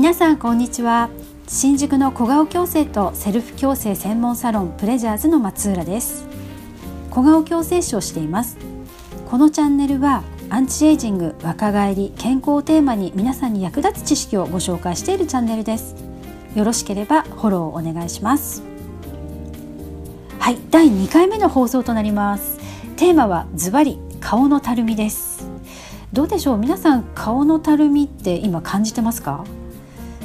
皆さんこんにちは。新宿の小顔矯正とセルフ矯正専門サロンプレジャーズの松浦です。小顔矯正師をしています。このチャンネルはアンチエイジング若返り健康をテーマに皆さんに役立つ知識をご紹介しているチャンネルです。よろしければフォローお願いします。はい第2回目の放送となります。テーマはズバリ顔のたるみです。どうでしょう？皆さん顔のたるみって今感じてますか？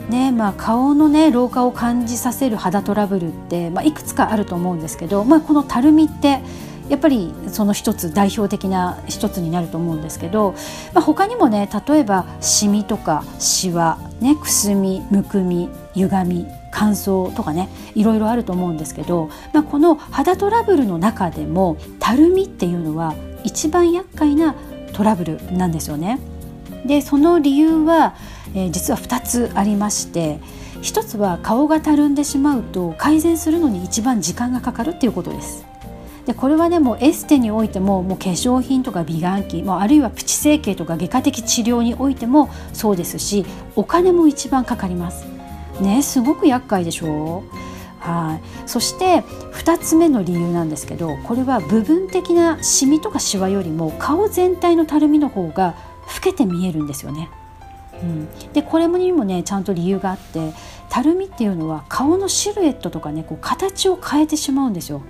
ねまあ、顔の、ね、老化を感じさせる肌トラブルって、まあ、いくつかあると思うんですけど、まあ、このたるみってやっぱりその一つ代表的な一つになると思うんですけど、まあ、他にもね例えばシミとかシワ、ね、くすみむくみ歪み乾燥とかねいろいろあると思うんですけど、まあ、この肌トラブルの中でもたるみっていうのは一番厄介なトラブルなんですよね。でその理由は、えー、実は2つありまして1つは顔がたるんでしまうと改善するのに一番時間がかかるっていうことです。でこれはねもうエステにおいてももう化粧品とか美顔器もあるいはプチ整形とか外科的治療においてもそうですしお金も一番かかります。ねすごく厄介でしょ？うはいそして2つ目の理由なんですけどこれは部分的なシミとかシワよりも顔全体のたるみの方が老けて見えるんですよね。うん、でこれにもねちゃんと理由があってたるみっていうのは顔のシルエットとかねこう形を変えてしまうんですよ。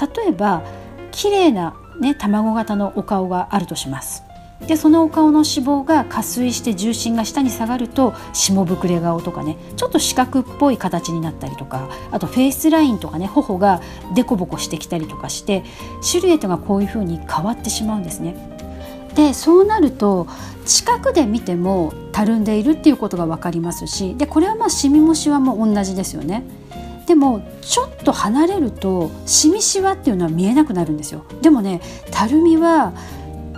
例えば綺麗なね卵型のお顔があるとします。でそのお顔の脂肪が下垂して重心が下に下がると下膨れ顔とかねちょっと四角っぽい形になったりとかあとフェイスラインとかね頬がデコボコしてきたりとかしてシルエットがこういう風に変わってしまうんですね。でそうなると近くで見てもたるんでいるっていうことが分かりますしでこれはまあシミもシワも同じですよね。でもちょっと離れるとシミシワっていうのは見えなくなるんですよ。でもねたるみは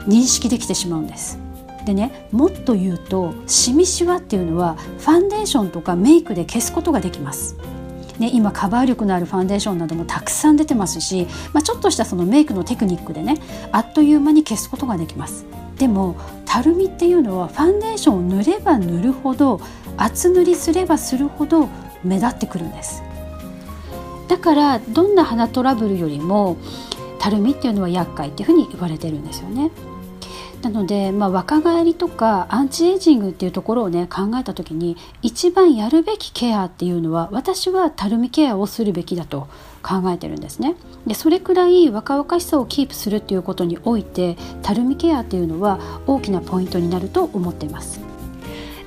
認識できてしまうんです。でねもっと言うとシミシワっていうのはファンデーションとかメイクで消すことができます。ね、今カバー力のあるファンデーションなどもたくさん出てますし、まあ、ちょっとしたそのメイクのテクニックでねあっという間に消すことができます。でもたるみっていうのはファンデーションを塗れば塗るほど厚塗りすればするほど目立ってくるんです。だからどんな肌トラブルよりもたるみっていうのは厄介っていうふうに言われてるんですよね。なので、まあ、若返りとかアンチエイジングっていうところをね考えた時に一番やるべきケアっていうのは私はたるみケアをするべきだと考えてるんですね。でそれくらい若々しさをキープするっていうことにおいてたるみケアっていうのは大きなポイントになると思っています。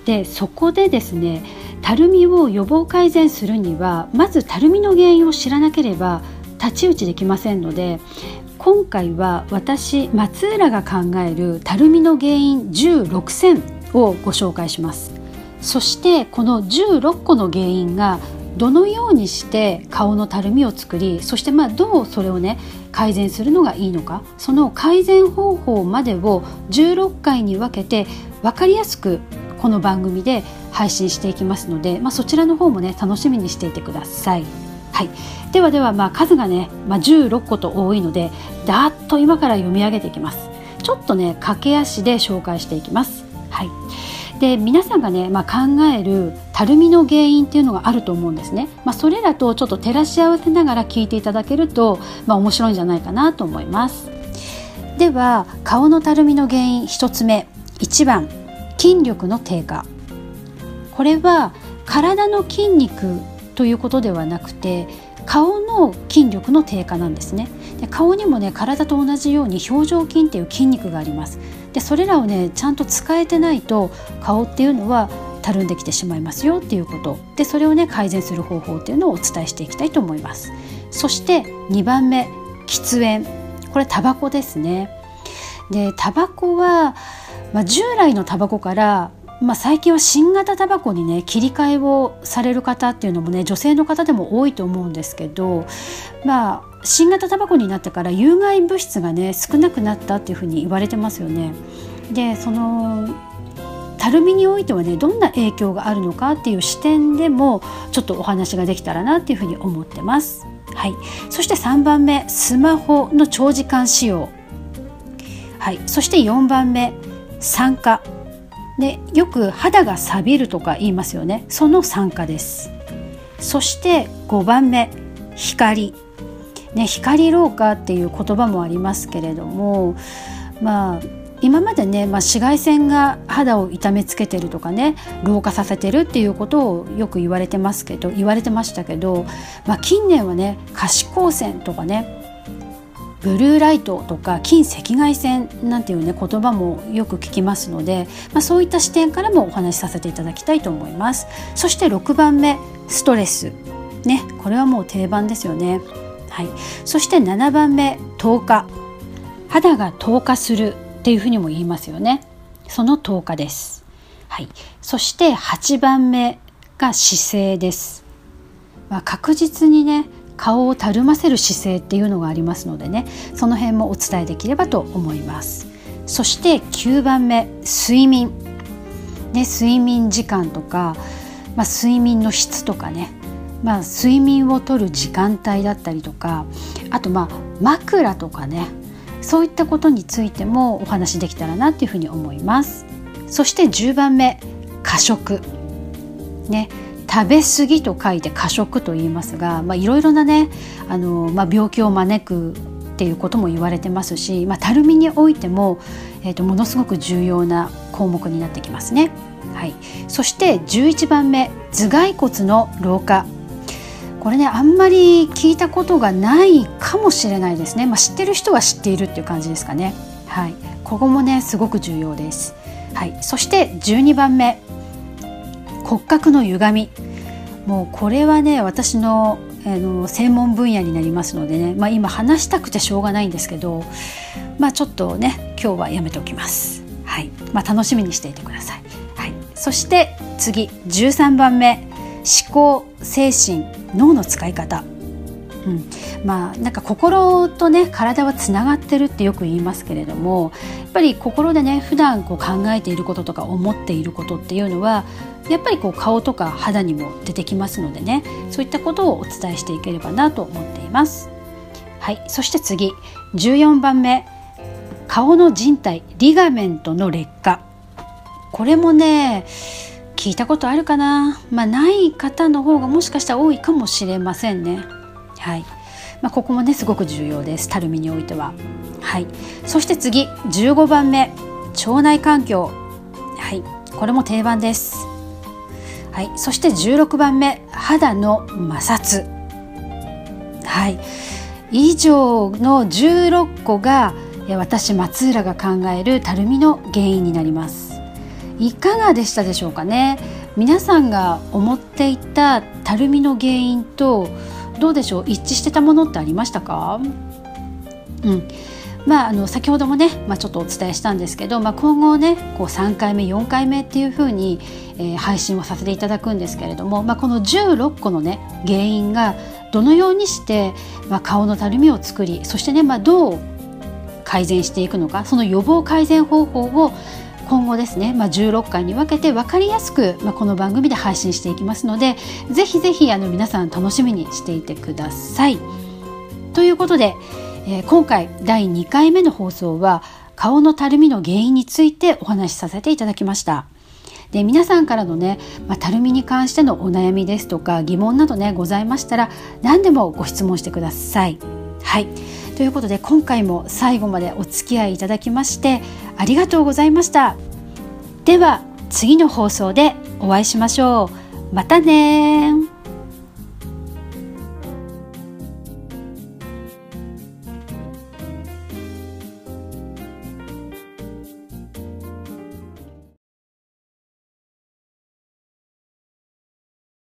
でそこでですねたるみを予防改善するにはまずたるみの原因を知らなければ太刀打ちできませんので今回は私松浦が考えるたるみの原因16選をご紹介しますそしてこの16個の原因がどのようにして顔のたるみを作りそしてまあどうそれをね改善するのがいいのかその改善方法までを16回に分けて分かりやすくこの番組で配信していきますので、まあ、そちらの方もね楽しみにしていてください。はい、ではではまあ数がね、まあ、16個と多いのでだーっと今から読み上げていきます。ちょっとね駆け足で紹介していきます。はい。で皆さんがね、まあ、考えるたるみの原因っていうのがあると思うんですね、まあ、それらとちょっと照らし合わせながら聞いていただけると、まあ、面白いんじゃないかなと思います。では顔のたるみの原因1つ目。1番筋力の低下。これは体の筋肉ということではなくて顔の筋力の低下なんですね。で顔にもね体と同じように表情筋っていう筋肉があります。でそれらをねちゃんと使えてないと顔っていうのはたるんできてしまいますよっていうこと。でそれをね改善する方法っていうのをお伝えしていきたいと思います。そして2番目喫煙。これタバコですね。でタバコは、まあ、従来のタバコからまあ、最近は新型タバコにね切り替えをされる方っていうのもね女性の方でも多いと思うんですけど、まあ、新型タバコになってから有害物質がね少なくなったっていうふうに言われてますよね。でそのたるみにおいてはねどんな影響があるのかっていう視点でもちょっとお話ができたらなっていうふうに思ってます。はい、そして3番目スマホの長時間使用、はい、そして4番目酸化でよく肌が錆びるとか言いますよね。その酸化です。そして5番目光。ね光老化っていう言葉もありますけれどもまあ今までね、まあ、紫外線が肌を痛めつけてるとかね老化させてるっていうことをよく言われてますけど言われてましたけど、まあ、近年はね可視光線とかねブルーライトとか近赤外線なんていうね言葉もよく聞きますので、まあ、そういった視点からもお話しさせていただきたいと思います。そして6番目ストレスね。これはもう定番ですよね。はい。そして7番目透過。肌が透過するっていうふうにも言いますよね。その透過です。はい。そして8番目が姿勢です、まあ、確実にね顔をたるませる姿勢っていうのがありますのでねその辺もお伝えできればと思います。そして9番目睡眠。ね睡眠時間とか、まあ、睡眠の質とかね。まあ、睡眠をとる時間帯だったりとかあとまあ枕とかね。そういったことについてもお話できたらなっていうふうに思います。そして10番目過食。ね。食べ過ぎと書いて過食と言いますが、まあ、いろいろなねあの、まあ、病気を招くっていうことも言われてますし、まあ、たるみにおいても、えーと、ものすごく重要な項目になってきますね。はい、そして11番目頭蓋骨の老化これねあんまり聞いたことがないかもしれないですね、まあ、知ってる人は知っているっていう感じですかね。はい、ここもねすごく重要です。はい、そして12番目骨格の歪みもうこれはね私のあの専門分野になりますのでね、まあ、今話したくてしょうがないんですけど、まあ、ちょっとね今日はやめておきます。はいまあ、楽しみにしていてください。はい、そして次13番目思考精神脳の使い方。うん、まあなんか心とね体はつながってるってよく言いますけれどもやっぱり心でね普段こう考えていることとか思っていることっていうのはやっぱりこう顔とか肌にも出てきますのでねそういったことをお伝えしていければなと思っています。はい、そして次。14番目。顔の人体。リガメントの劣化。これもね聞いたことあるかな、まあ、ない方の方がもしかしたら多いかもしれませんね。はい。まあ、ここもねすごく重要です。たるみにおいては。はい、そして次15番目。腸内環境。はい。これも定番です。はい、そして16番目。肌の摩擦。はい。以上の16個が私松浦が考えるたるみの原因になります。いかがでしたでしょうかね。皆さんが思っていたたるみの原因とどうでしょう？一致してたものってありましたか？うん。まあ、あの先ほどもね、まあ、ちょっとお伝えしたんですけど、まあ、今後ねこう3回目4回目っていうふうに、えー、配信をさせていただくんですけれども、まあ、この16個のね原因がどのようにして、まあ、顔のたるみを作りそしてね、まあ、どう改善していくのかその予防改善方法を今後ですね、まあ、16回に分けて分かりやすく、まあ、この番組で配信していきますのでぜひぜひあの皆さん楽しみにしていてください。ということでえー、今回第2回目の放送は顔のたるみの原因についてお話しさせていただきました。で皆さんからのね、まあ、たるみに関してのお悩みですとか疑問などねございましたら何でもご質問してください。はいということで今回も最後までお付き合いいただきましてありがとうございました。では次の放送でお会いしましょう。またね